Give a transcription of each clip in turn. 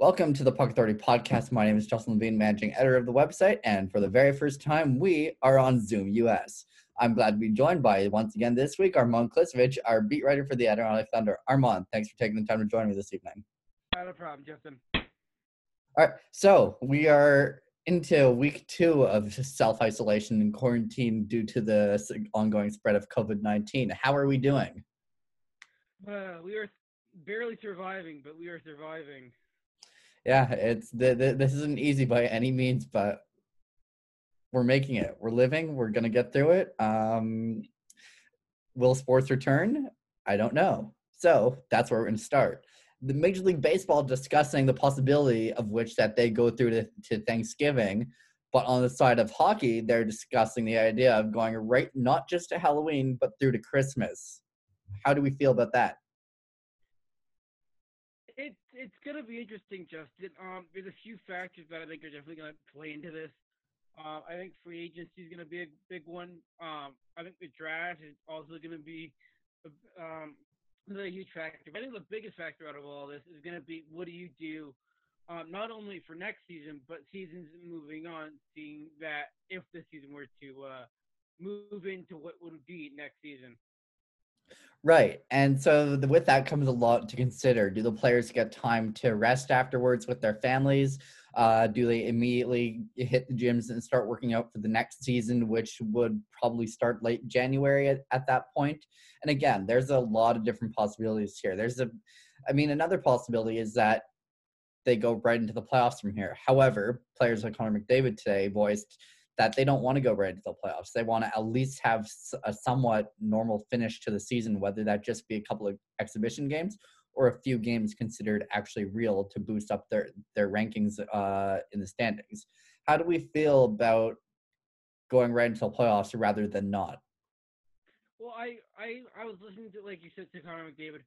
Welcome to the Puck Authority podcast. My name is Justin Levine, managing editor of the website, and for the very first time, we are on Zoom US. I'm glad to be joined by once again this week Armand Klisivitch, our beat writer for the Adirondack Thunder. Armand, thanks for taking the time to join me this evening. Not a problem, Justin. All right, so we are into week two of self isolation and quarantine due to the ongoing spread of COVID 19. How are we doing? Uh, we are barely surviving, but we are surviving. Yeah, it's this isn't easy by any means, but we're making it. We're living. We're gonna get through it. Um, will sports return? I don't know. So that's where we're gonna start. The Major League Baseball discussing the possibility of which that they go through to, to Thanksgiving, but on the side of hockey, they're discussing the idea of going right not just to Halloween but through to Christmas. How do we feel about that? It's it's gonna be interesting, Justin. Um, there's a few factors that I think are definitely gonna play into this. Uh, I think free agency is gonna be a big one. Um, I think the draft is also gonna be um, a huge factor. But I think the biggest factor out of all this is gonna be what do you do, um, not only for next season but seasons moving on. Seeing that if the season were to uh, move into what would be next season. Right. And so the, with that comes a lot to consider. Do the players get time to rest afterwards with their families? Uh, do they immediately hit the gyms and start working out for the next season, which would probably start late January at, at that point? And again, there's a lot of different possibilities here. There's a, I mean, another possibility is that they go right into the playoffs from here. However, players like Connor McDavid today voiced that they don't want to go right into the playoffs. They want to at least have a somewhat normal finish to the season, whether that just be a couple of exhibition games or a few games considered actually real to boost up their their rankings uh, in the standings. How do we feel about going right into the playoffs rather than not? Well, I I I was listening to like you said to Connor McDavid,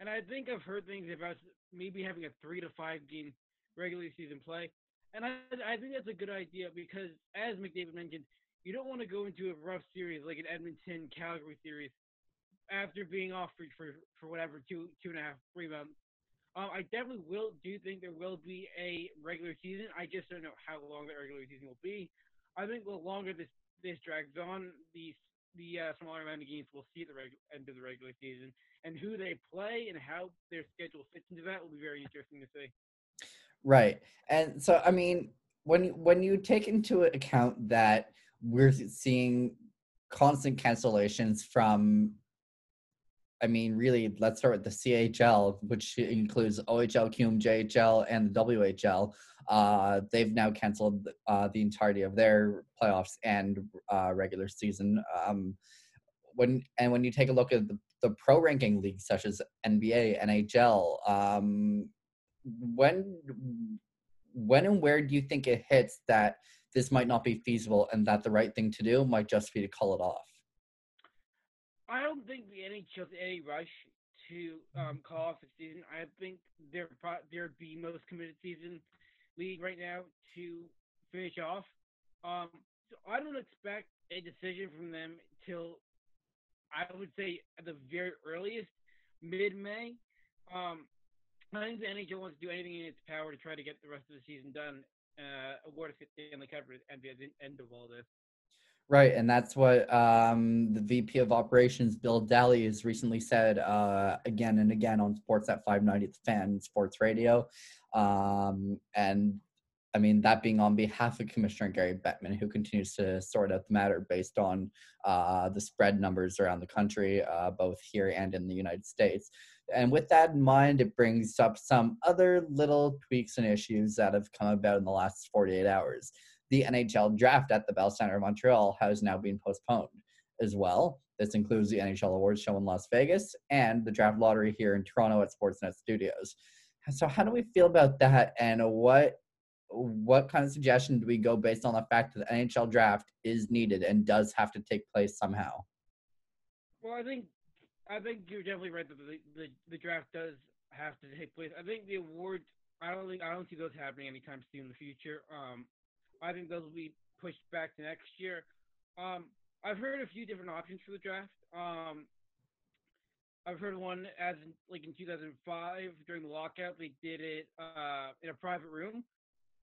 and I think I've heard things about maybe having a three to five game regular season play. And I, I think that's a good idea because, as McDavid mentioned, you don't want to go into a rough series like an Edmonton Calgary series after being off for, for, for whatever two two and a half three months. Um, I definitely will do think there will be a regular season. I just don't know how long the regular season will be. I think the longer this this drags on, the the uh, smaller amount of games we'll see at the reg- end of the regular season, and who they play and how their schedule fits into that will be very interesting to see. Right. And so I mean, when when you take into account that we're seeing constant cancellations from I mean, really, let's start with the CHL, which includes OHL, QMJHL, and the WHL. Uh, they've now canceled uh, the entirety of their playoffs and uh, regular season. Um, when and when you take a look at the, the pro ranking leagues such as NBA, NHL, um, when when and where do you think it hits that this might not be feasible and that the right thing to do might just be to call it off? I don't think the NHL's any rush to um, call off the season. I think they're they're the most committed season league right now to finish off. Um, so I don't expect a decision from them till I would say at the very earliest mid May. Um, I think the NHL wants to do anything in its power to try to get the rest of the season done. Uh, award a Stanley Cup and be at the end of all this. Right, and that's what um, the VP of Operations, Bill Daly, has recently said uh, again and again on Sportsnet 590 the Fan Sports Radio. Um, and I mean, that being on behalf of Commissioner Gary Bettman, who continues to sort out the matter based on uh, the spread numbers around the country, uh, both here and in the United States. And with that in mind, it brings up some other little tweaks and issues that have come about in the last 48 hours. The NHL draft at the Bell Center of Montreal has now been postponed as well. This includes the NHL Awards show in Las Vegas and the draft lottery here in Toronto at Sportsnet Studios. So, how do we feel about that, and what what kind of suggestion do we go based on the fact that the NHL draft is needed and does have to take place somehow? Well, I think I think you're definitely right that the, the, the draft does have to take place. I think the awards. I don't think I don't see those happening anytime soon in the future. Um, I think those will be pushed back to next year. Um, I've heard a few different options for the draft. Um, I've heard one as in, like in 2005 during the lockout, they did it uh, in a private room,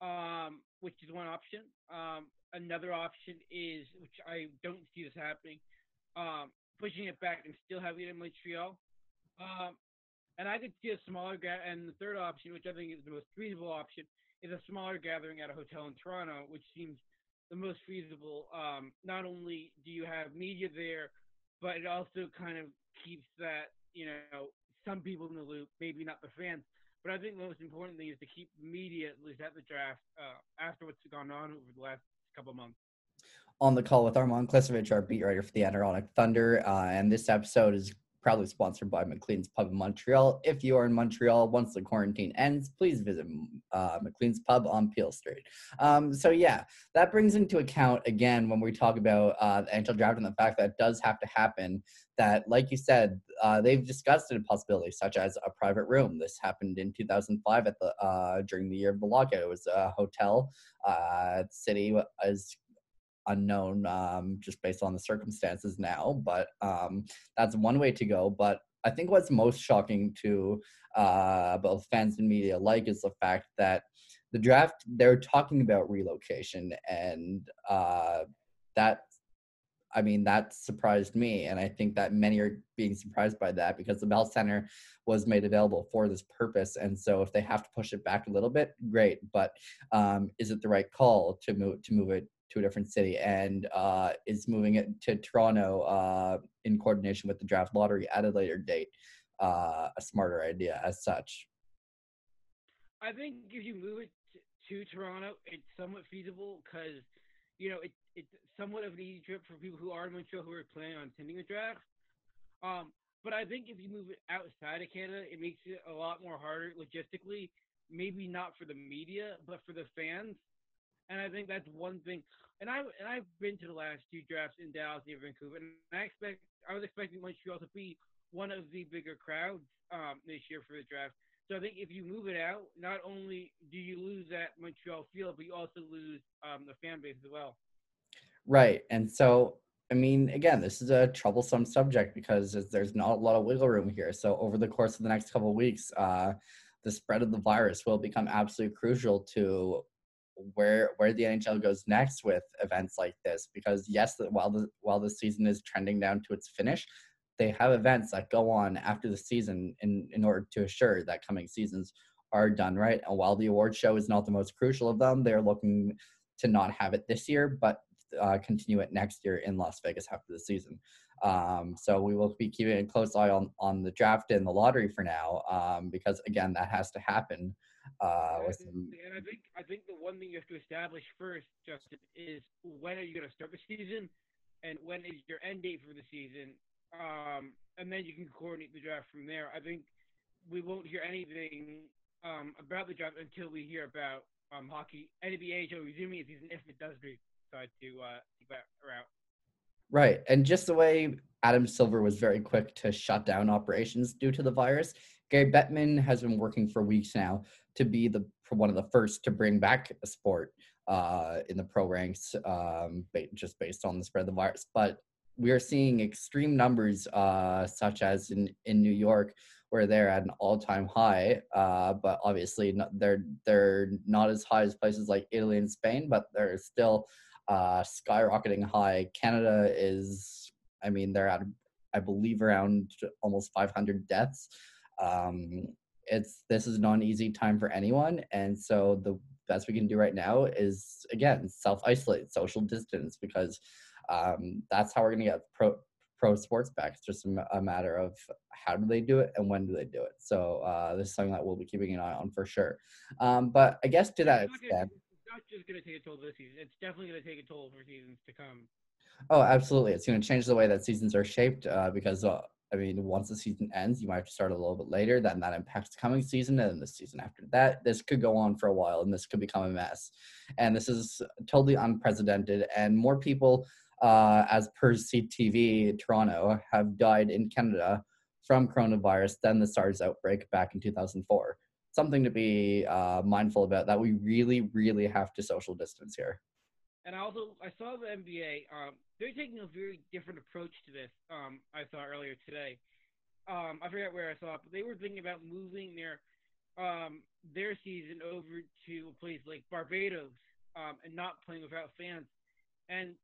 um, which is one option. Um, another option is, which I don't see this happening, um, pushing it back and still having it in Montreal. Um, and I could see a smaller ga- and the third option, which I think is the most feasible option, is a smaller gathering at a hotel in Toronto, which seems the most feasible. Um, not only do you have media there, but it also kind of keeps that you know some people in the loop, maybe not the fans. But I think the most important thing is to keep media at least at the draft uh, after what's gone on over the last couple of months. On the call with Armand Klisivitch, our beat writer for the Adirondack Thunder, uh, and this episode is proudly sponsored by McLean's Pub in Montreal. If you are in Montreal, once the quarantine ends, please visit uh, McLean's Pub on Peel Street. Um, so yeah, that brings into account again when we talk about uh, the NHL draft and the fact that does have to happen. That, like you said, uh, they've discussed a possibility such as a private room. This happened in 2005 at the uh, during the year of the lockout. It was a hotel. Uh, city is unknown um, just based on the circumstances now. But um, that's one way to go. But I think what's most shocking to uh, both fans and media alike is the fact that the draft they're talking about relocation, and uh, that I mean that surprised me, and I think that many are being surprised by that because the Bell Center was made available for this purpose, and so if they have to push it back a little bit, great. But um, is it the right call to move to move it to a different city and uh, is moving it to Toronto uh, in coordination with the draft lottery at a later date. Uh, a smarter idea as such. I think if you move it to, to Toronto, it's somewhat feasible because you know it, it's somewhat of an easy trip for people who are in Montreal who are planning on attending the draft. Um, but I think if you move it outside of Canada, it makes it a lot more harder logistically. Maybe not for the media, but for the fans and I think that's one thing. And I and I've been to the last two drafts in Dallas and Vancouver, and I expect I was expecting Montreal to be one of the bigger crowds um, this year for the draft. So I think if you move it out, not only do you lose that Montreal feel, but you also lose um, the fan base as well. Right, and so I mean, again, this is a troublesome subject because there's not a lot of wiggle room here. So over the course of the next couple of weeks, uh, the spread of the virus will become absolutely crucial to where where the NHL goes next with events like this because yes while the while the season is trending down to its finish they have events that go on after the season in in order to assure that coming seasons are done right and while the award show is not the most crucial of them they're looking to not have it this year but uh, continue it next year in Las Vegas after the season. Um, so we will be keeping a close eye on on the draft and the lottery for now um, because again that has to happen uh, and, and I think I think the one thing you have to establish first, Justin, is when are you going to start the season, and when is your end date for the season, um, and then you can coordinate the draft from there. I think we won't hear anything um, about the draft until we hear about um, hockey NBA resuming its season if it does decide to uh, keep that route. Right, and just the way Adam Silver was very quick to shut down operations due to the virus, Gary Bettman has been working for weeks now to be the one of the first to bring back a sport uh, in the pro ranks, um, just based on the spread of the virus. But we are seeing extreme numbers, uh, such as in in New York, where they're at an all-time high. Uh, but obviously, not, they're they're not as high as places like Italy and Spain, but they're still uh, skyrocketing high. Canada is, I mean, they're at I believe around almost 500 deaths. Um, it's this is not an easy time for anyone, and so the best we can do right now is again self isolate, social distance, because um, that's how we're gonna get pro pro sports back. It's just a, matter of how do they do it and when do they do it. So uh, this is something that we'll be keeping an eye on for sure. Um, but I guess to that extent, it's not just going to take a toll this season. It's definitely going to take a toll for seasons to come. Oh, absolutely! It's going to change the way that seasons are shaped uh, because uh, I mean, once the season ends, you might have to start a little bit later. Then that impacts the coming season and the season after that. This could go on for a while and this could become a mess. And this is totally unprecedented. And more people, uh, as per CTV Toronto, have died in Canada from coronavirus than the SARS outbreak back in 2004. Something to be uh, mindful about that we really, really have to social distance here. And I also I saw the NBA. Um, they're taking a very different approach to this. Um, I saw earlier today. um, I forget where I saw it, but they were thinking about moving their um, their season over to a place like Barbados um, and not playing without fans. And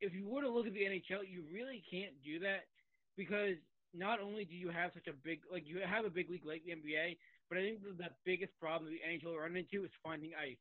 if you were to look at the NHL, you really can't do that because not only do you have such a big like you have a big league like the NBA, but I think the, the biggest problem the NHL run into is finding ice.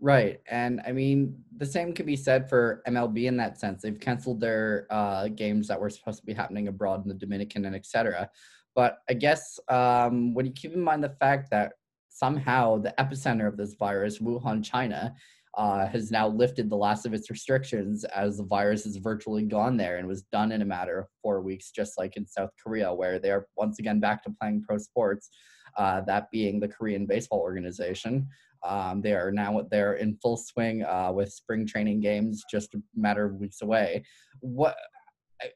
Right. And I mean, the same can be said for MLB in that sense. They've canceled their uh, games that were supposed to be happening abroad in the Dominican and etc. But I guess um, when you keep in mind the fact that somehow the epicenter of this virus, Wuhan, China, uh, has now lifted the last of its restrictions as the virus has virtually gone there and was done in a matter of four weeks, just like in South Korea, where they are once again back to playing pro sports, uh, that being the Korean Baseball Organization. Um, they are now they're in full swing uh, with spring training games just a matter of weeks away. What,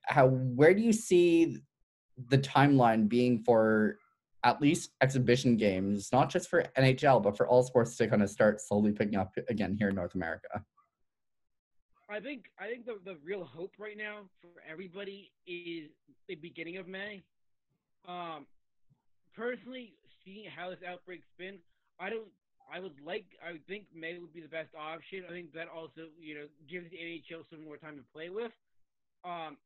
how, where do you see the timeline being for at least exhibition games, not just for NHL, but for all sports to kind of start slowly picking up again here in North America? I think I think the, the real hope right now for everybody is the beginning of May. Um, personally, seeing how this outbreak's been, I don't. I would like. I would think May would be the best option. I think that also, you know, gives the NHL some more time to play with, um,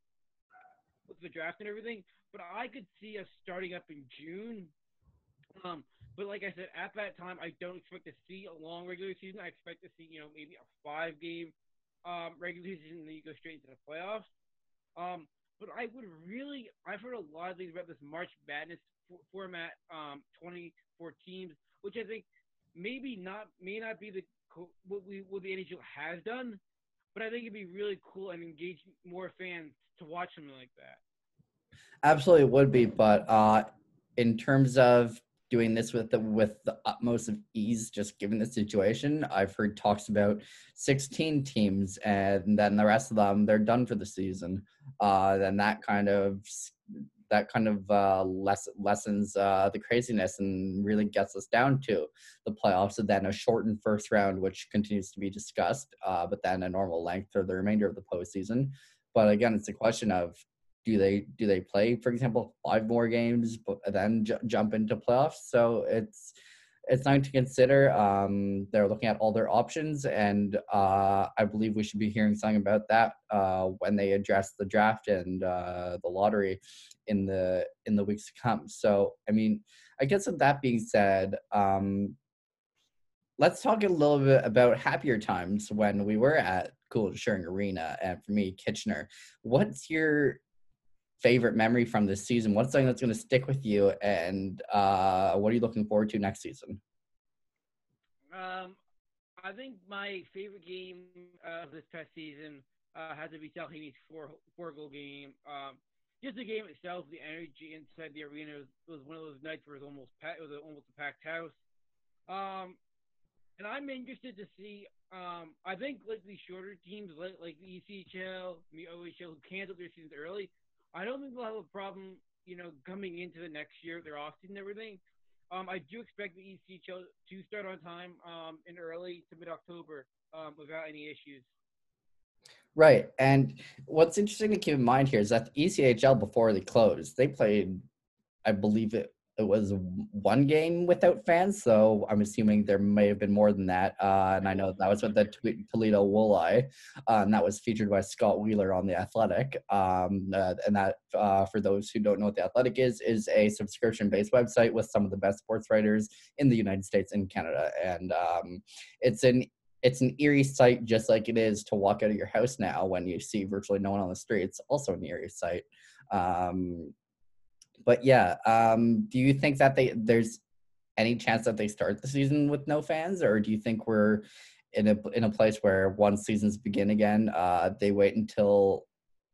with the draft and everything but I could see us starting up in June. Um, but like I said, at that time, I don't expect to see a long regular season. I expect to see, you know, maybe a five game um, regular season, and then you go straight into the playoffs. Um, but I would really, I've heard a lot of things about this March Madness f- format, um, 24 teams, which I think maybe not, may not be the what we what the NHL has done, but I think it'd be really cool and engage more fans to watch something like that. Absolutely it would be, but uh, in terms of doing this with the with the utmost of ease, just given the situation, I've heard talks about 16 teams, and then the rest of them they're done for the season. Uh, then that kind of that kind of uh, less, lessens uh, the craziness and really gets us down to the playoffs, and then a shortened first round, which continues to be discussed, uh, but then a normal length for the remainder of the postseason. But again, it's a question of do they do they play for example five more games but then j- jump into playoffs so it's it's something to consider um, they're looking at all their options and uh, i believe we should be hearing something about that uh, when they address the draft and uh, the lottery in the in the weeks to come so i mean i guess with that being said um, let's talk a little bit about happier times when we were at Cool Insuring Arena and for me Kitchener. What's your favorite memory from this season? What's something that's going to stick with you, and uh, what are you looking forward to next season? Um, I think my favorite game of this past season uh, to be Salhini's four four goal game. Um, just the game itself, the energy inside the arena was, was one of those nights where it was almost packed, it was almost a packed house. Um, and I'm interested to see. Um, I think like these shorter teams, like like the ECHL, the OHL, who canceled their seasons early, I don't think they'll have a problem, you know, coming into the next year, their offseason and everything. Um, I do expect the ECHL to start on time um, in early to mid October um, without any issues. Right. And what's interesting to keep in mind here is that the ECHL, before they closed, they played, I believe it it was one game without fans, so I'm assuming there may have been more than that. Uh, and I know that was with the Toledo Walleye, uh, and that was featured by Scott Wheeler on the Athletic. Um, uh, and that, uh, for those who don't know what the Athletic is, is a subscription-based website with some of the best sports writers in the United States and Canada. And um, it's an it's an eerie sight, just like it is to walk out of your house now when you see virtually no one on the streets. Also an eerie sight. Um, but yeah, um, do you think that they there's any chance that they start the season with no fans, or do you think we're in a in a place where once seasons begin again, uh, they wait until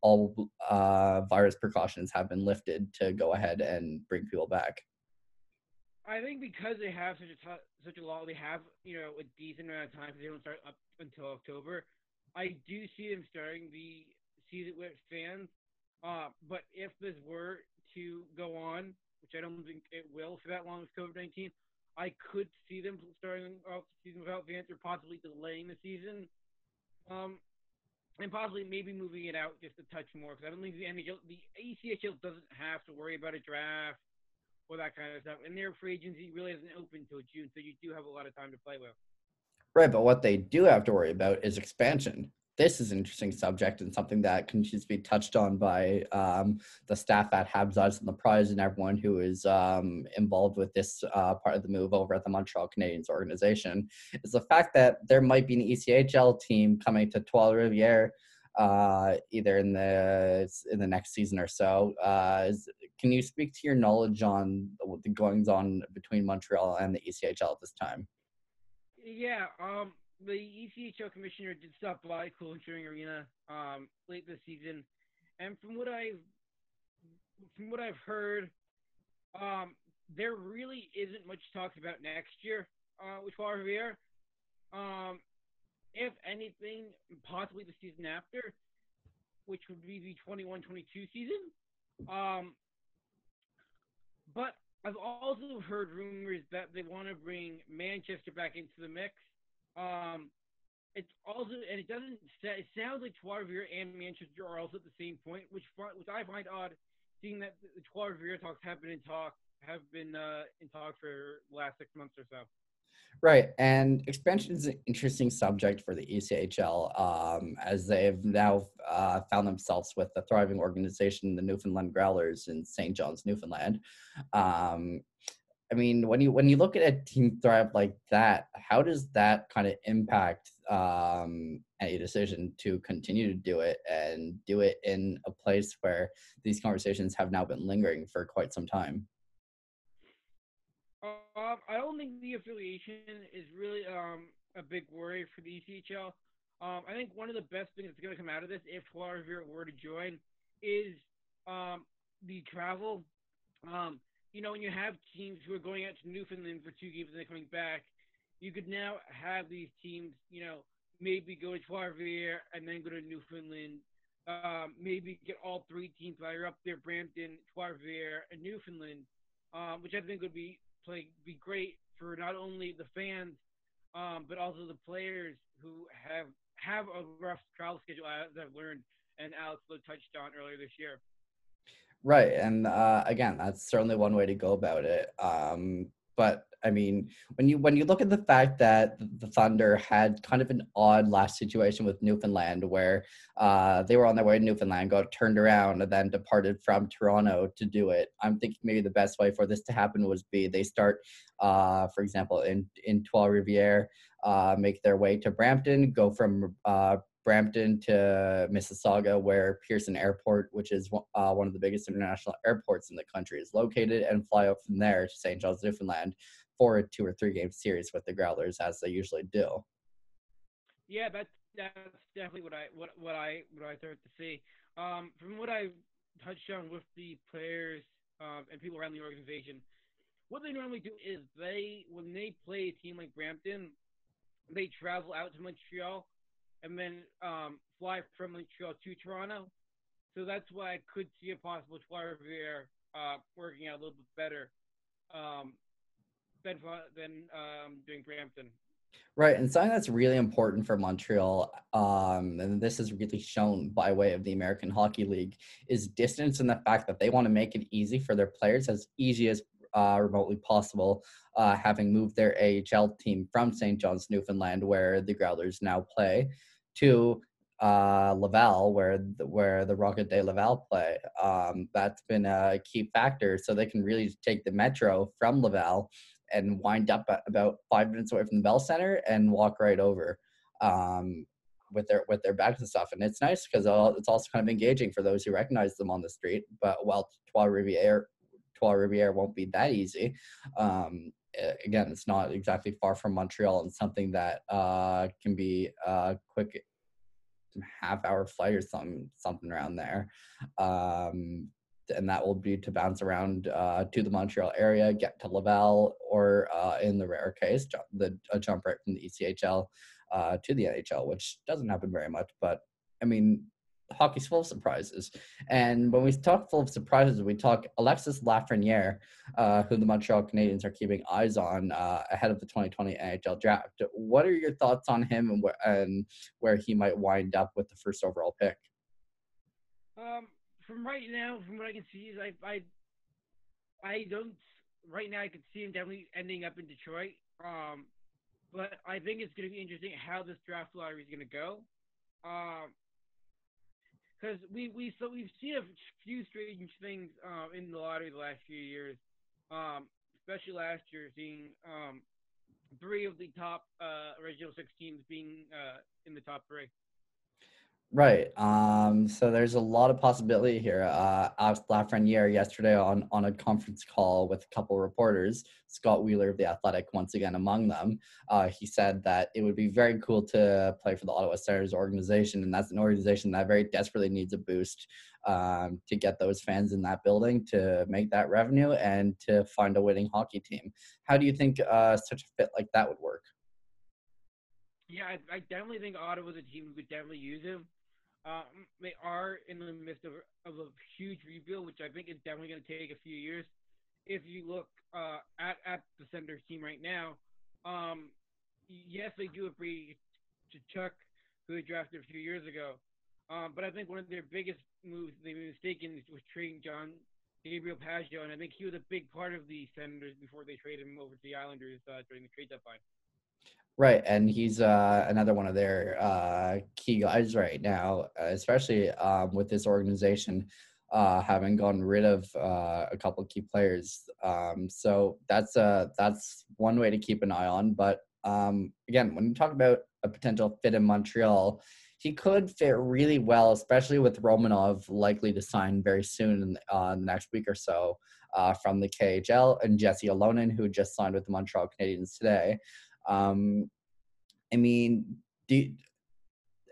all uh, virus precautions have been lifted to go ahead and bring people back? I think because they have such a t- such a long, they have you know a decent amount of time. because They don't start up until October. I do see them starting the season with fans. Uh, but if this were to go on, which I don't think it will for that long with COVID 19. I could see them starting off the season without fans or possibly delaying the season. Um, and possibly maybe moving it out just a touch more because I don't think the NHL, the ECHL doesn't have to worry about a draft or that kind of stuff, and their free agency really isn't open until June, so you do have a lot of time to play with. Right, but what they do have to worry about is expansion this is an interesting subject and something that continues to be touched on by um, the staff at Habs Eyes on the Prize and everyone who is um, involved with this uh, part of the move over at the Montreal Canadiens organization is the fact that there might be an ECHL team coming to Trois Rivières uh, either in the in the next season or so. Uh, is, can you speak to your knowledge on the goings on between Montreal and the ECHL at this time? Yeah, um, the ECHL commissioner did stop by Cool Insuring Arena um, late this season, and from what I've from what I've heard, um, there really isn't much talked about next year uh, with Trois Rivières. Um, if anything, possibly the season after, which would be the 21-22 season. Um, but I've also heard rumors that they want to bring Manchester back into the mix. Um, it's also, and it doesn't. It sounds like Trois and Manchester are also at the same point, which which I find odd, seeing that the talks have been in talk have been uh, in talk for the last six months or so. Right, and expansion is an interesting subject for the ECHL, um, as they've now uh, found themselves with a thriving organization, the Newfoundland Growlers in St. John's, Newfoundland. Um, I mean, when you when you look at a team thrive like that, how does that kind of impact um, any decision to continue to do it and do it in a place where these conversations have now been lingering for quite some time? Uh, I don't think the affiliation is really um, a big worry for the ECHL. Um, I think one of the best things that's going to come out of this, if Rivières were to join, is um, the travel. Um, you know, when you have teams who are going out to Newfoundland for two games and they're coming back, you could now have these teams, you know, maybe go to Trois and then go to Newfoundland. Um, maybe get all three teams while you're up there, Brampton, Trois and Newfoundland, um, which I think would be play, be great for not only the fans, um, but also the players who have have a rough travel schedule, as I've learned, and Alex touched on earlier this year. Right, and uh, again, that's certainly one way to go about it. Um, but I mean, when you when you look at the fact that the Thunder had kind of an odd last situation with Newfoundland, where uh, they were on their way to Newfoundland, got turned around, and then departed from Toronto to do it. I'm thinking maybe the best way for this to happen was be they start, uh, for example, in in Trois Rivières, uh, make their way to Brampton, go from uh, Brampton to Mississauga, where Pearson Airport, which is uh, one of the biggest international airports in the country, is located, and fly up from there to St. John's, Newfoundland for a two or three game series with the Growlers, as they usually do. Yeah, that's that's definitely what I what what I what I start to see. Um, from what I've touched on with the players um, and people around the organization, what they normally do is they when they play a team like Brampton, they travel out to Montreal and then um, fly from Montreal to Toronto. So that's why I could see a possible Trois Rivières uh, working out a little bit better um, than than um, doing Brampton. Right, and something that's really important for Montreal, um, and this is really shown by way of the American Hockey League, is distance and the fact that they want to make it easy for their players, as easy as uh, remotely possible, uh, having moved their AHL team from St. John's, Newfoundland, where the Growlers now play, to uh, Laval, where the, where the Rocket de Laval play. Um, that's been a key factor, so they can really take the metro from Laval and wind up about five minutes away from the Bell Center and walk right over um, with their with their bags and stuff. And it's nice because it's also kind of engaging for those who recognize them on the street. But while Trois Rivières Trois Rivières won't be that easy. Um, again, it's not exactly far from Montreal and something that uh, can be a quick half hour flight or something, something around there. Um, and that will be to bounce around uh, to the Montreal area, get to Laval, or uh, in the rare case, jump, the a jump right from the ECHL uh, to the NHL, which doesn't happen very much. But I mean, hockey's full of surprises. And when we talk full of surprises, we talk Alexis Lafreniere, uh, who the Montreal Canadiens are keeping eyes on uh, ahead of the 2020 NHL draft. What are your thoughts on him and, wh- and where he might wind up with the first overall pick? Um, from right now, from what I can see, is I I I don't right now. I could see him definitely ending up in Detroit. Um, but I think it's going to be interesting how this draft lottery is going to go. Um, because we we so we've seen a few strange things um, in the lottery the last few years, um, especially last year, seeing um, three of the top uh, original six teams being uh, in the top three. Right. Um, so there's a lot of possibility here. Uh, Alex Lafreniere yesterday on, on a conference call with a couple reporters, Scott Wheeler of The Athletic once again among them, uh, he said that it would be very cool to play for the Ottawa Senators organization, and that's an organization that very desperately needs a boost um, to get those fans in that building, to make that revenue, and to find a winning hockey team. How do you think uh, such a fit like that would work? Yeah, I, I definitely think Ottawa's a team who could definitely use him. Um, they are in the midst of, of a huge rebuild, which I think is definitely going to take a few years. If you look uh, at at the Senators team right now, um, yes, they do have Brady Tkachuk, who they drafted a few years ago. Um, but I think one of their biggest moves they made mistaken was trading John Gabriel Pageau, and I think he was a big part of the Senators before they traded him over to the Islanders uh, during the trade deadline. Right, and he's uh, another one of their uh, key guys right now, especially um, with this organization uh, having gotten rid of uh, a couple key players. Um, so that's uh, that's one way to keep an eye on. But um, again, when you talk about a potential fit in Montreal, he could fit really well, especially with Romanov likely to sign very soon in uh, the next week or so uh, from the KHL, and Jesse Ylönen, who just signed with the Montreal Canadiens today. Um, I mean, do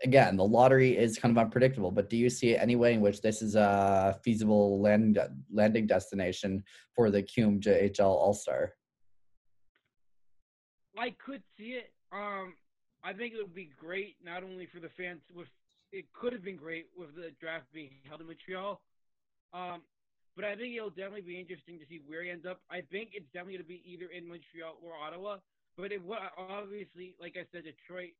again the lottery is kind of unpredictable, but do you see any way in which this is a feasible land landing destination for the QMJHL All Star? I could see it. Um, I think it would be great not only for the fans. With it could have been great with the draft being held in Montreal. Um, but I think it'll definitely be interesting to see where he ends up. I think it's definitely going to be either in Montreal or Ottawa. But it, obviously, like I said, Detroit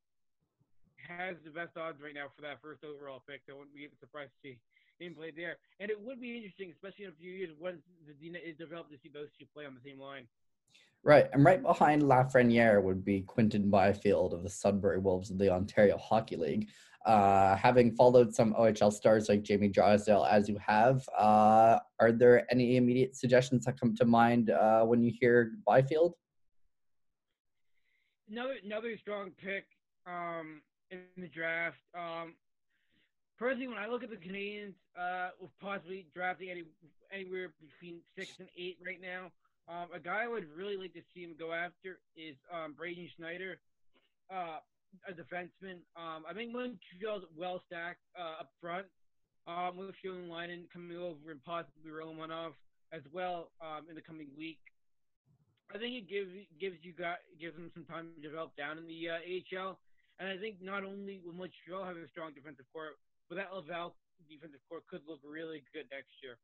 has the best odds right now for that first overall pick. So I wouldn't be surprised to see him play there. And it would be interesting, especially in a few years, once the is developed, to see those two play on the same line. Right, and right behind Lafreniere would be Quinton Byfield of the Sudbury Wolves of the Ontario Hockey League. Uh, having followed some OHL stars like Jamie Drysdale as you have, uh, are there any immediate suggestions that come to mind uh, when you hear Byfield? Another another strong pick um, in the draft. Um, personally, when I look at the Canadiens, uh, with possibly drafting any anywhere between six and eight right now, um, a guy I would really like to see him go after is um, Braden Schneider, uh, a defenseman. Um, I think Montreal's well stacked uh, up front. Um, with Ylönen coming over and possibly Romanov as well um, in the coming week. I think it gives gives you got gives them some time to develop down in the uh, AHL, and I think not only will Montreal have a strong defensive core, but that Laval defensive core could look really good next year.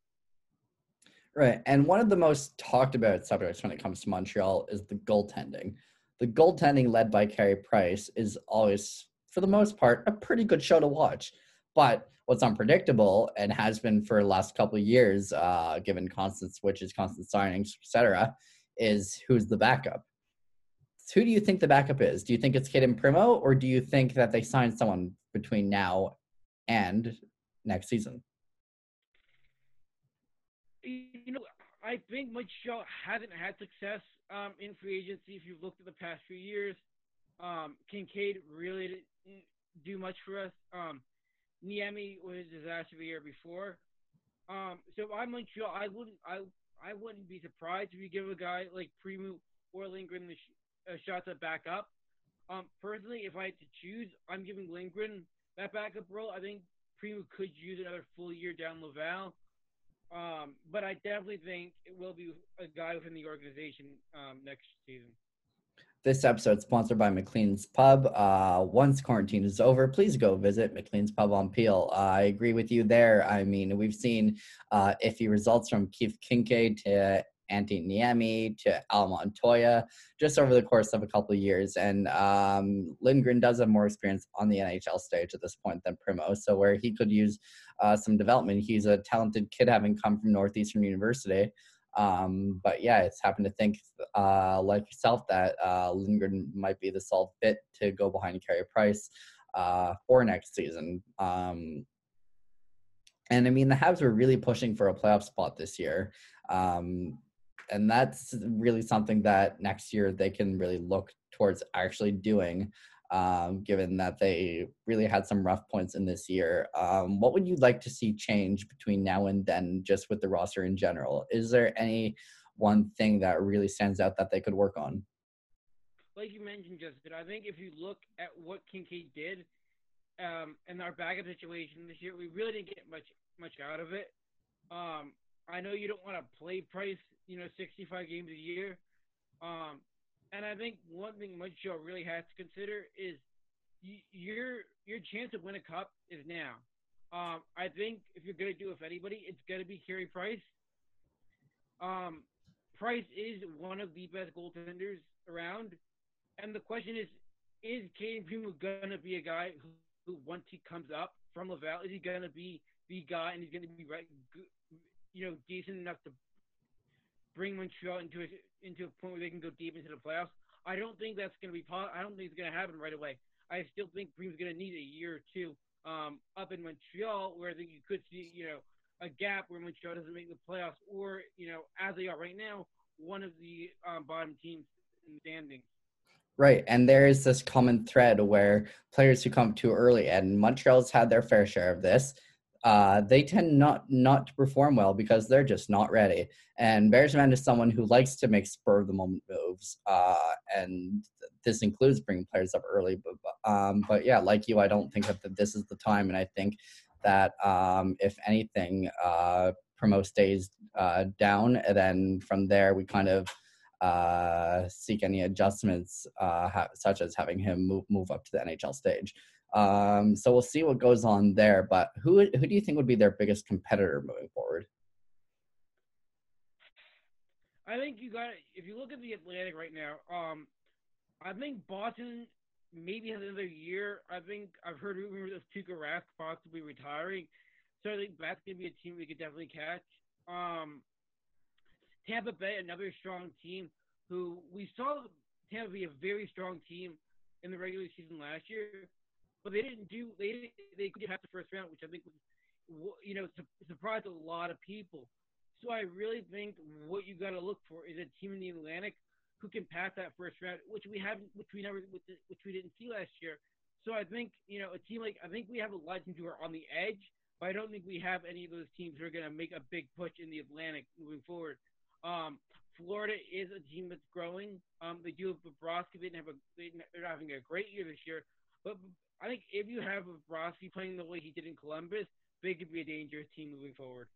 Right, and one of the most talked about subjects when it comes to Montreal is the goaltending. The goaltending led by Carey Price is always, for the most part, a pretty good show to watch. But what's unpredictable and has been for the last couple of years, uh, given constant switches, constant signings, etc., is who's the backup. So who do you think the backup is? Do you think it's Cayden Primeau, or do you think that they signed someone between now and next season? You know, I think Montreal hasn't had success um, in free agency. If you've looked at the past few years, um, Kinkaid really didn't do much for us. Um, Niemi was a disaster the year before. Um, so I'm Montreal. I wouldn't. I I wouldn't be surprised if you give a guy like Primeau or Lindgren the sh- a shot to back up. Um, personally, if I had to choose, I'm giving Lindgren that backup role. I think Primeau could use another full year down Laval. Um, but I definitely think it will be a guy within the organization um, next season. This episode is sponsored by McLean's Pub. Uh, once quarantine is over, please go visit McLean's Pub on Peel. Uh, I agree with you there. I mean, we've seen uh, iffy results from Keith Kinkaid to Antti Niemi to Al Montoya just over the course of a couple of years. And um, Lindgren does have more experience on the NHL stage at this point than Primeau. So where he could use uh, some development, he's a talented kid having come from Northeastern University. Um, but yeah, it's happened to think, uh, like yourself, that uh, Lindgren might be the solid fit to go behind Carey Price uh, for next season. Um, and I mean, the Habs were really pushing for a playoff spot this year. Um, and that's really something that next year they can really look towards actually doing um, given that they really had some rough points in this year. Um, what would you like to see change between now and then, just with the roster in general? Is there any one thing that really stands out that they could work on? Like you mentioned, Justin, I think if you look at what Kinkaid did um, and our backup situation this year, we really didn't get much much out of it. Um, I know you don't want to play Price, you know, 65 games a year. Um, and I think one thing Montreal really has to consider is y- your your chance to win a cup is now. Um, I think if you're gonna do if anybody, it's gonna be Carey Price. Um, Price is one of the best goaltenders around, and the question is, is Cayden Primeau gonna be a guy who, who, once he comes up from Laval, is he gonna be the guy and he's gonna be right, you know, decent enough to bring Montreal into a, into a point where they can go deep into the playoffs. I don't think that's going to be. I don't think it's going to happen right away. I still think Bream's going to need a year or two um, up in Montreal, where I think you could see, you know, a gap where Montreal doesn't make the playoffs, or you know, as they are right now, one of the um, bottom teams in the standings. Right, and there is this common thread where players who come too early, and Montreal's had their fair share of this uh, they tend not not to perform well because they're just not ready. And Bergevin is someone who likes to make spur of the moment moves, uh, and this includes bringing players up early. But um, but yeah, like you, I don't think that this is the time, and I think that um, if anything, uh, Primeau stays uh, down, and then from there we kind of uh, seek any adjustments, uh, ha- such as having him move move up to the NHL stage. Um, so we'll see what goes on there. But who who do you think would be their biggest competitor moving forward? I think you got if you look at the Atlantic right now. Um, I think Boston maybe has another year. I think I've heard rumors of Tuukka Rask possibly retiring, so I think that's gonna be a team we could definitely catch. Um, Tampa Bay, another strong team who we saw Tampa be a very strong team in the regular season last year but they didn't do they didn't, they could have the first round, which I think was you know surprised a lot of people. So I really think what you got to look for is a team in the Atlantic who can pass that first round, which we haven't, which we never, which we didn't see last year. So I think you know a team like I think we have a lot of teams who are on the edge, but I don't think we have any of those teams who are going to make a big push in the Atlantic moving forward. Um, Florida is a team that's growing. Um, they do have Bobrovsky. They didn't have a, they're having a great year this year, but I think if you have Rossi playing the way he did in Columbus, they could be a dangerous team moving forward.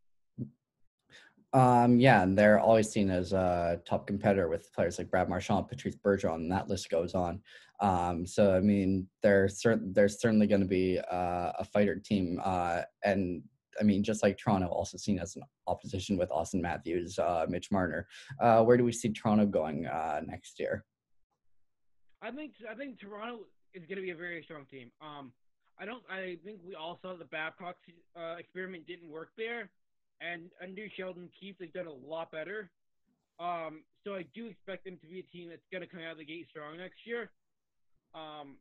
Um, yeah, and they're always seen as a top competitor with players like Brad Marchand, Patrice Bergeron, and that list goes on. Um, so I mean, they're certain they're certainly going to be uh, a fighter team, uh, and I mean, just like Toronto, also seen as an opposition with Auston Matthews, uh, Mitch Marner. Uh, where do we see Toronto going uh, next year? I think I think Toronto is going to be a very strong team. Um, I don't. I think we all saw the Babcock uh, experiment didn't work there, and under Sheldon Keefe, they've done a lot better. Um, so I do expect them to be a team that's going to come out of the gate strong next year. Um,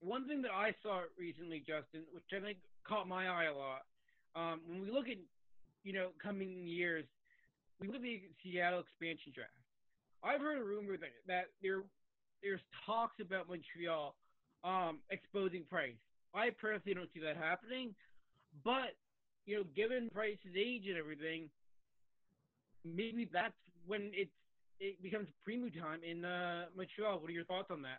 one thing that I saw recently, Justin, which I think caught my eye a lot, um, when we look at, you know, coming years, we look at the Seattle expansion draft. I've heard a rumor that, that they're there's talks about Montreal um, exposing Price. I personally don't see that happening, but you know, given Price's age and everything, maybe that's when it's it becomes Primeau time in uh, Montreal. What are your thoughts on that?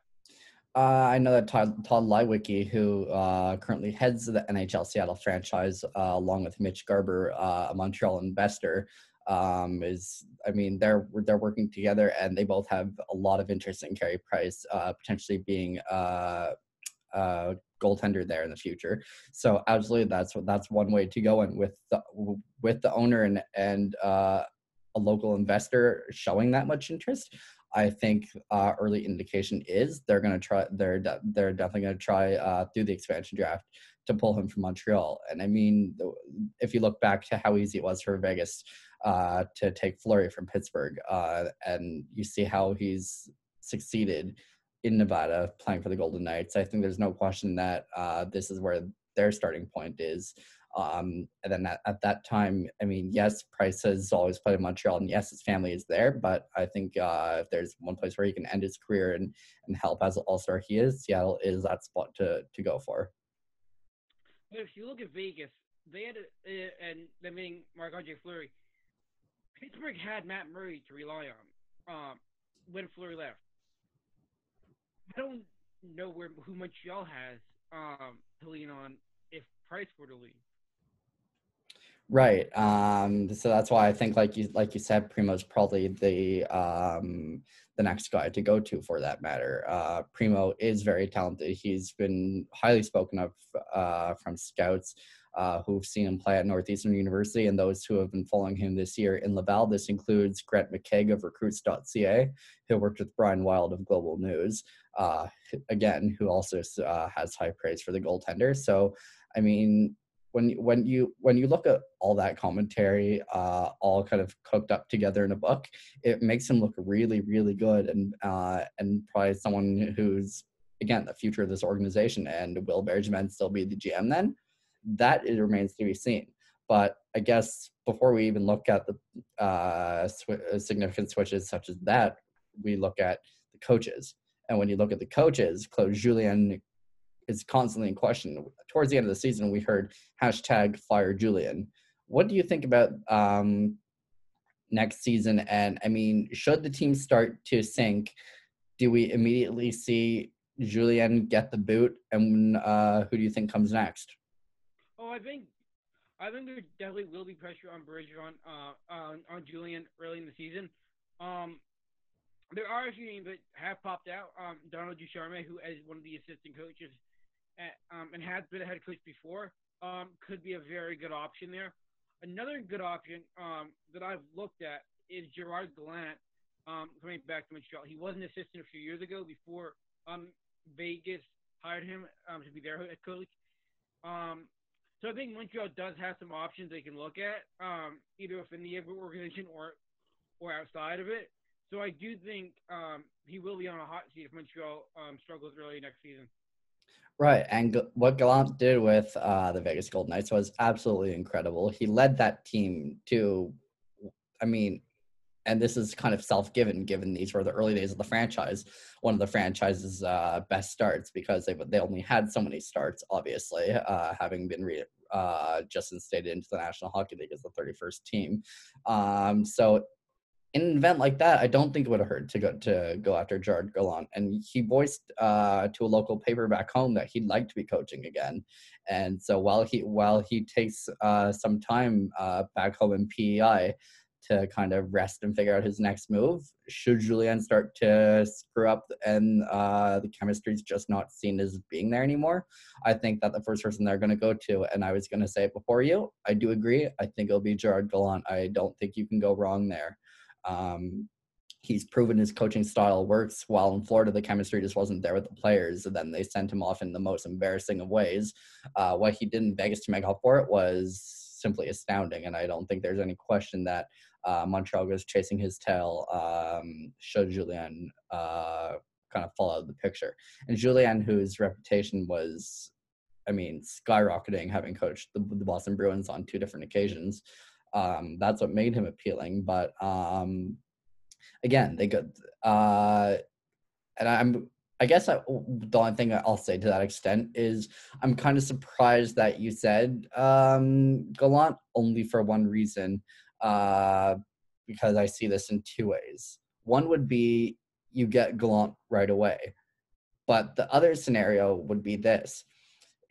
Uh, I know that Todd, Tod Leiweke, who uh, currently heads the NHL Seattle franchise, uh, along with Mitch Garber, uh, a Montreal investor, um, is I mean they're they're working together and they both have a lot of interest in Carey Price uh, potentially being uh, uh, goaltender there in the future. So absolutely, that's that's one way to go. And with the with the owner and and uh, a local investor showing that much interest, I think uh, early indication is they're going to try. They're de- they're definitely going to try uh, through the expansion draft to pull him from Montreal. And I mean, if you look back to how easy it was for Vegas uh, to take Fleury from Pittsburgh, uh, and you see how he's succeeded in Nevada playing for the Golden Knights, I think there's no question that uh, this is where their starting point is. Um, and then at, at, that time, I mean, yes, Price has always played in Montreal, and yes, his family is there. But I think uh, if there's one place where he can end his career and, and help as an All Star, he is Seattle is that spot to to go for. But if you look at Vegas, they had uh, and I mean Marc Andre Fleury. Pittsburgh had Matt Murray to rely on um, when Fleury left. I don't know where who Montreal has um, to lean on if Price were to leave. Right. Um, so that's why I think, like you like you said, Primeau's probably the um, the next guy to go to for that matter. Uh, Primo is very talented. He's been highly spoken of uh, from scouts uh, who've seen him play at Northeastern University and those who have been following him this year in Laval. This includes Grant McCagg of Recruits.ca, who worked with Brian Wilde of Global News, uh, again, who also uh, has high praise for the goaltender. So, I mean, when when you when you look at all that commentary uh, all kind of cooked up together in a book it makes him look really really good and uh, and probably someone who's again the future of this organization and will Bergevin still be the GM then that it remains to be seen. But I guess before we even look at the uh, sw- uh, significant switches such as that, we look at the coaches. And when you look at the coaches, Claude Julien is constantly in question. Towards the end of the season, we heard hashtag fire Julien. What do you think about um, next season? And I mean, should the team start to sink, do we immediately see Julien get the boot? And uh, who do you think comes next? Oh, I think I think there definitely will be pressure on Bergeron, uh, on, on Julien early in the season. Um, there are a few names that have popped out. Um, Donald Ducharme, who is one of the assistant coaches um, and has been a head coach before, um, could be a very good option there. Another good option um, that I've looked at is Gerard Gallant um, coming back to Montreal. He was an assistant a few years ago before um, Vegas hired him um, to be their head coach. So I think Montreal does have some options they can look at, either within the organization or or outside of it. So I do think he will be on a hot seat if Montreal struggles early next season. Right, and what Gallant did with uh, the Vegas Golden Knights was absolutely incredible. He led that team to, I mean, and this is kind of self-given given these were the early days of the franchise one of the franchise's uh, best starts because they they only had so many starts obviously uh, having been re- uh, just instated into the national hockey league as the 31st team um, so in an event like that, I don't think it would have hurt to go to go after Gerard Gallant. And he voiced uh, to a local paper back home that he'd like to be coaching again. And so while he while he takes uh, some time uh, back home in PEI, to kind of rest and figure out his next move. Should Julien start to screw up and uh, the chemistry is just not seen as being there anymore, I think that the first person they're going to go to, and I was going to say it before you, I do agree. I think it'll be Gerard Gallant. I don't think you can go wrong there. Um, he's proven his coaching style works. While in Florida, the chemistry just wasn't there with the players. And then they sent him off in the most embarrassing of ways. Uh, what he did in Vegas to make up for it was simply astounding. And I don't think there's any question that uh, Montreal goes chasing his tail, um, should Julien uh, kind of fall out of the picture. And Julien, whose reputation was, I mean, skyrocketing, having coached the, the Boston Bruins on two different occasions, um, that's what made him appealing. But um, again, they got, uh, and I'm, I guess I, the only thing I'll say to that extent is I'm kind of surprised that you said um, Gallant only for one reason uh, because I see this in two ways. One would be you get Gallant right away, but the other scenario would be this: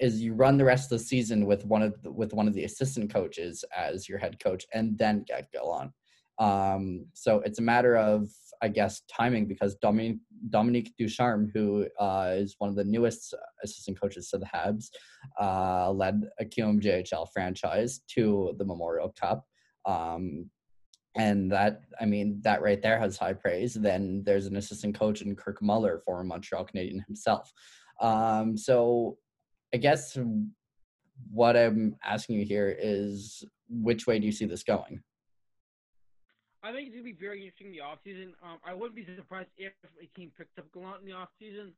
is you run the rest of the season with one of the, with one of the assistant coaches as your head coach, and then get Gallant. Um, so it's a matter of, I guess, timing because Dominique, Dominique Ducharme, who uh, is one of the newest assistant coaches to the Habs, uh, led a QMJHL franchise to the Memorial Cup. Um, and that, I mean, that right there has high praise. Then there's an assistant coach in Kirk Muller, former Montreal Canadien himself. Um, so I guess what I'm asking you here is which way do you see this going? I think it's gonna be very interesting in the offseason. Um, I wouldn't be surprised if a team picked up Gallant in the offseason,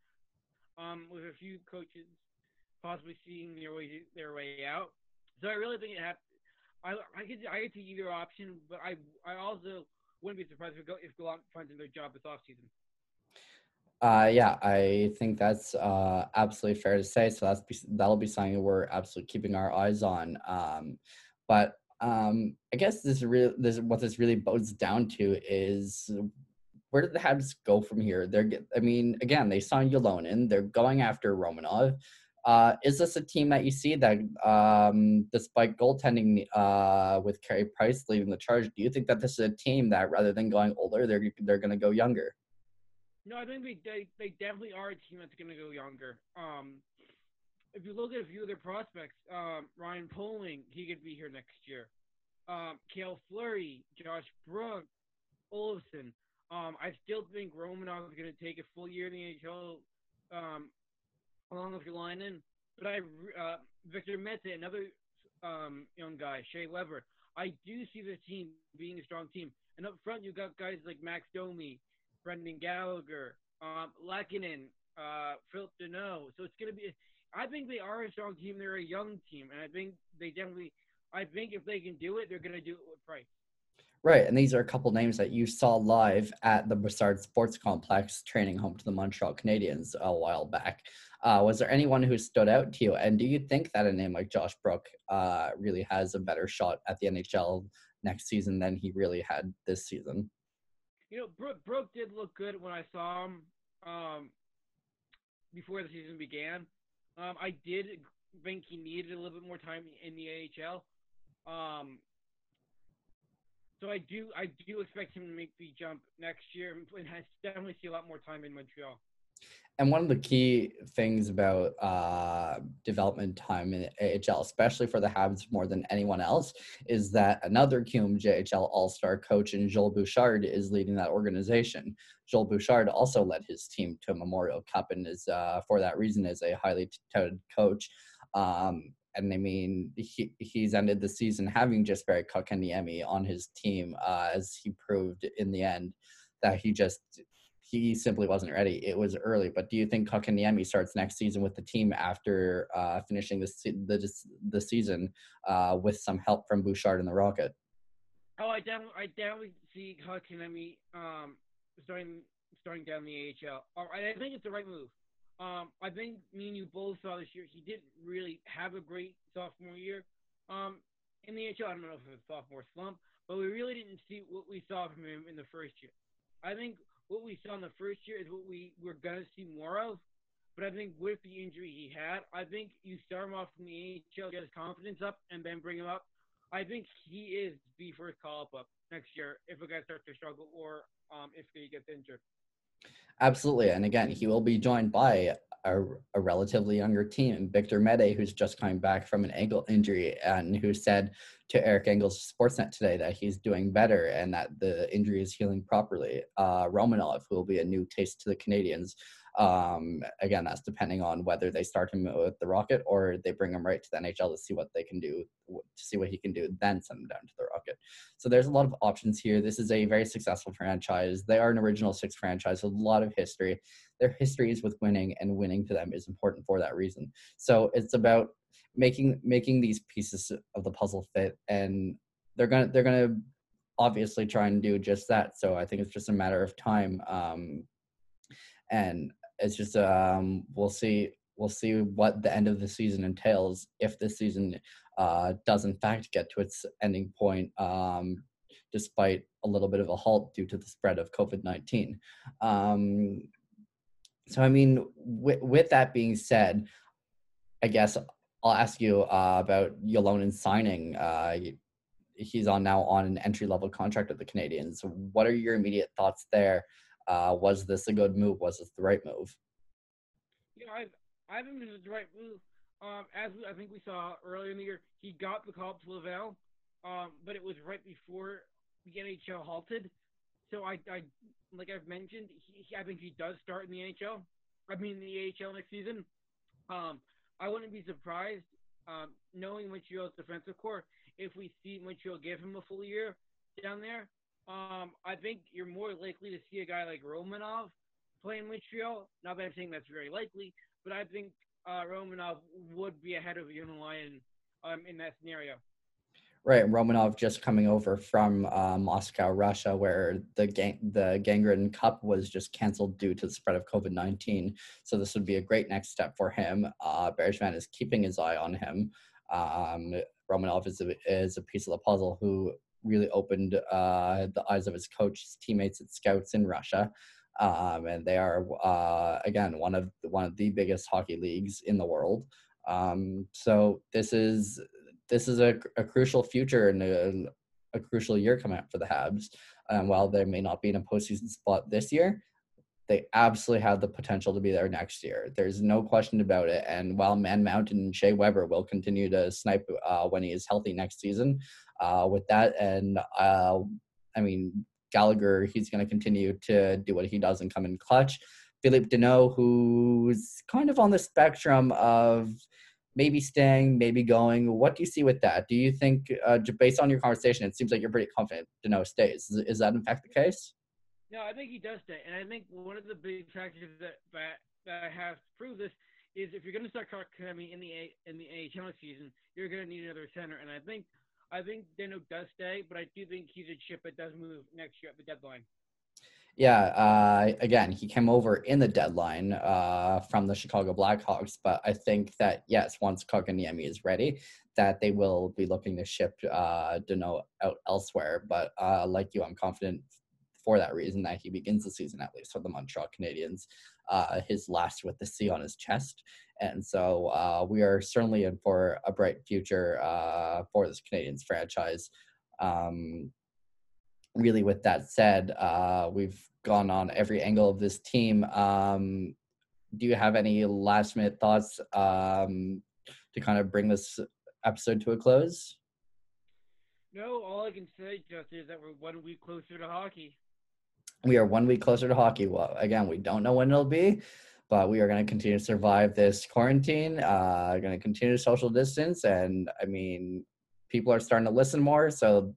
um, with a few coaches possibly seeing their way their way out. So I really think it happened. I I could I could see either option, but I I also wouldn't be surprised if if Gallant finds another job this offseason. Uh, yeah, I think that's uh, absolutely fair to say. So that's that'll be something we're absolutely keeping our eyes on. Um, but um, I guess this really this what this really boils down to is where did the Habs go from here? They're I mean, again, they signed Ylönen. They're going after Romanov. Uh, is this a team that you see that, um, despite goaltending uh, with Carey Price leading the charge, do you think that this is a team that rather than going older, they're they're going to go younger? No, I think they, they they definitely are a team that's going to go younger. Um, if you look at a few of their prospects, um, Ryan Poehling, he could be here next year. Um, Cale Fleury, Josh Brook, Olofsson. Um, I still think Romanov is going to take a full year in the NHL, um, along with Ylönen. But I, uh, Victor Mete, another um, young guy, Shea Weber. I do see this team being a strong team. And up front, you got guys like Max Domi, Brendan Gallagher, um, Lehkonen, uh, Philip Danault. So it's going to be I think they are a strong team. They're a young team, and I think they definitely. I think if they can do it, they're going to do it with Price. Right, and these are a couple names that you saw live at the Brossard Sports Complex, training home to the Montreal Canadiens a while back. Uh, was there anyone who stood out to you? And do you think that a name like Josh Brook uh, really has a better shot at the NHL next season than he really had this season? You know, Brooke Brook did look good when I saw him um, before the season began. Um, I did think he needed a little bit more time in the AHL. Um, so I do I do expect him to make the jump next year and has definitely see a lot more time in Montreal. And one of the key things about uh, development time in AHL, especially for the Habs more than anyone else, is that another QMJHL All-Star coach in Joel Bouchard is leading that organization. Joel Bouchard also led his team to a Memorial Cup and is, uh, for that reason, is a highly touted coach. Um, and I mean, he, he's ended the season having just Jesperi Kotkaniemi on his team, uh, as he proved in the end that he just he simply wasn't ready. It was early, but do you think Kotkaniemi starts next season with the team after uh, finishing the the, the season uh, with some help from Bouchard and the Rocket? Oh, I definitely, I definitely see Kotkaniemi um, starting starting down the AHL. Oh, I think it's the right move. Um, I think me and you both saw this year he didn't really have a great sophomore year um, in the AHL. I don't know if it was a sophomore slump, but we really didn't see what we saw from him in the first year. I think what we saw in the first year is what we we're gonna see more of. But I think with the injury he had, I think you start him off from the AHL, get his confidence up, and then bring him up. I think he is the first call up next year if a guy starts to struggle or um, if he gets injured. Absolutely. And again, he will be joined by a, a, relatively younger team, Victor Mete, who's just coming back from an ankle injury and who said to Eric Engels Sportsnet today that he's doing better and that the injury is healing properly. Uh, Romanov, who will be a new taste to the Canadiens, um, again, that's depending on whether they start him with the Rocket or they bring him right to the NHL to see what they can do, to see what he can do, then send him down to the Rocket. So there's a lot of options here. This is a very successful franchise. They are an original six franchise a lot of history. Their history is with winning, and winning to them is important for that reason. So it's about making making these pieces of the puzzle fit, and they're gonna they're gonna obviously try and do just that. So I think it's just a matter of time. Um, and it's just um, we'll see we'll see what the end of the season entails. If this season uh, does in fact get to its ending point um, despite a little bit of a halt due to the spread of covid-19 um, so i mean with, with that being said i guess i'll ask you uh, about Ylönen signing. Uh, he's on now on an entry level contract with the Canadiens. What are your immediate thoughts there? Uh, was this a good move? Was this the right move? Yeah, I I think this is the right move. Um, as we, I think we saw earlier in the year, he got the call up to Laval, um, but it was right before the NHL halted. So I, I like I've mentioned, he, he, I think he does start in the NHL. I mean the AHL next season. Um, I wouldn't be surprised, um, knowing Montreal's defensive core, if we see Montreal give him a full year down there. Um, I think you're more likely to see a guy like Romanov play in Montreal. Not that I'm saying that's very likely, but I think uh, Romanov would be ahead of Ylönen um, in that scenario. Right, Romanov just coming over from uh, Moscow, Russia, where the gang- the Gagarin Cup was just canceled due to the spread of COVID nineteen. So this would be a great next step for him. Uh, is keeping his eye on him. Um, Romanov is a, is a piece of the puzzle who really opened uh, the eyes of his coach, his teammates, and scouts in Russia. Um, and they are uh, again one of the, one of the biggest hockey leagues in the world. Um, so this is this is a, a crucial future and a, a, crucial year coming up for the Habs. And while they may not be in a postseason spot this year, they absolutely have the potential to be there next year. There's no question about it. And while Man Mountain and Shea Weber will continue to snipe uh, when he is healthy next season, uh, with that, and uh, I mean Gallagher, he's going to continue to do what he does and come in clutch. Philippe Danault, who's kind of on the spectrum of maybe staying, maybe going. What do you see with that? Do you think, uh, based on your conversation, it seems like you're pretty confident Danault stays. Is, is that in fact the case? No, I think he does stay, and I think one of the big factors that that, that has proved this is if you're going to start coming in the A, in the AHL season, you're going to need another center, and I think I think Danault does stay, but I do think he's a chip that does move next year at the deadline. Yeah, uh, again, he came over in the deadline uh, from the Chicago Blackhawks, but I think that yes, once Kotkaniemi is ready, that they will be looking to ship uh, Danault out elsewhere. But uh, like you, I'm confident for that reason that he begins the season at least for the Montreal Canadiens, uh, his last with the C on his chest, and so uh, we are certainly in for a bright future uh, for this Canadiens franchise. Um, really, with that said, uh, we've gone on every angle of this team. Um, do you have any last minute thoughts um, to kind of bring this episode to a close? No, all I can say just is that we're one week closer to hockey. We are one week closer to hockey. Well, again, we don't know when it'll be, but we are going to continue to survive this quarantine. Uh, going to continue to social distance, and I mean, people are starting to listen more, so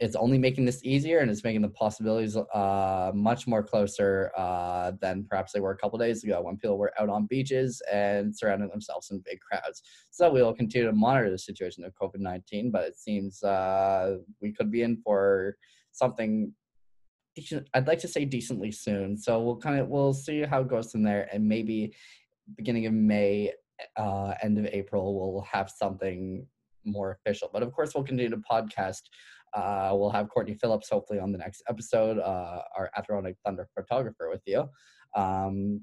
it's only making this easier and it's making the possibilities uh, much more closer uh, than perhaps they were a couple days ago when people were out on beaches and surrounding themselves in big crowds. So we will continue to monitor the situation of COVID 19, but it seems uh, we could be in for something. I'd like to say decently soon. So we'll kind of we'll see how it goes from there, and maybe beginning of May, uh, end of April, we'll have something more official. But of course, we'll continue to podcast uh, we'll have Courtney Phillips hopefully on the next episode, uh, our Adirondack Thunder photographer with you. Um,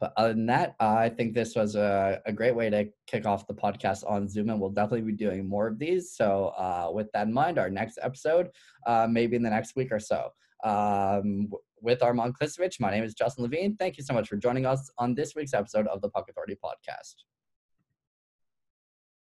but other than that, uh, I think this was a, a, great way to kick off the podcast on Zoom, and we'll definitely be doing more of these. So, uh, with that in mind, our next episode, uh, maybe in the next week or so, um, with Armand Klisivitch. My name is Justin Levine. Thank you so much for joining us on this week's episode of the Puck Authority podcast.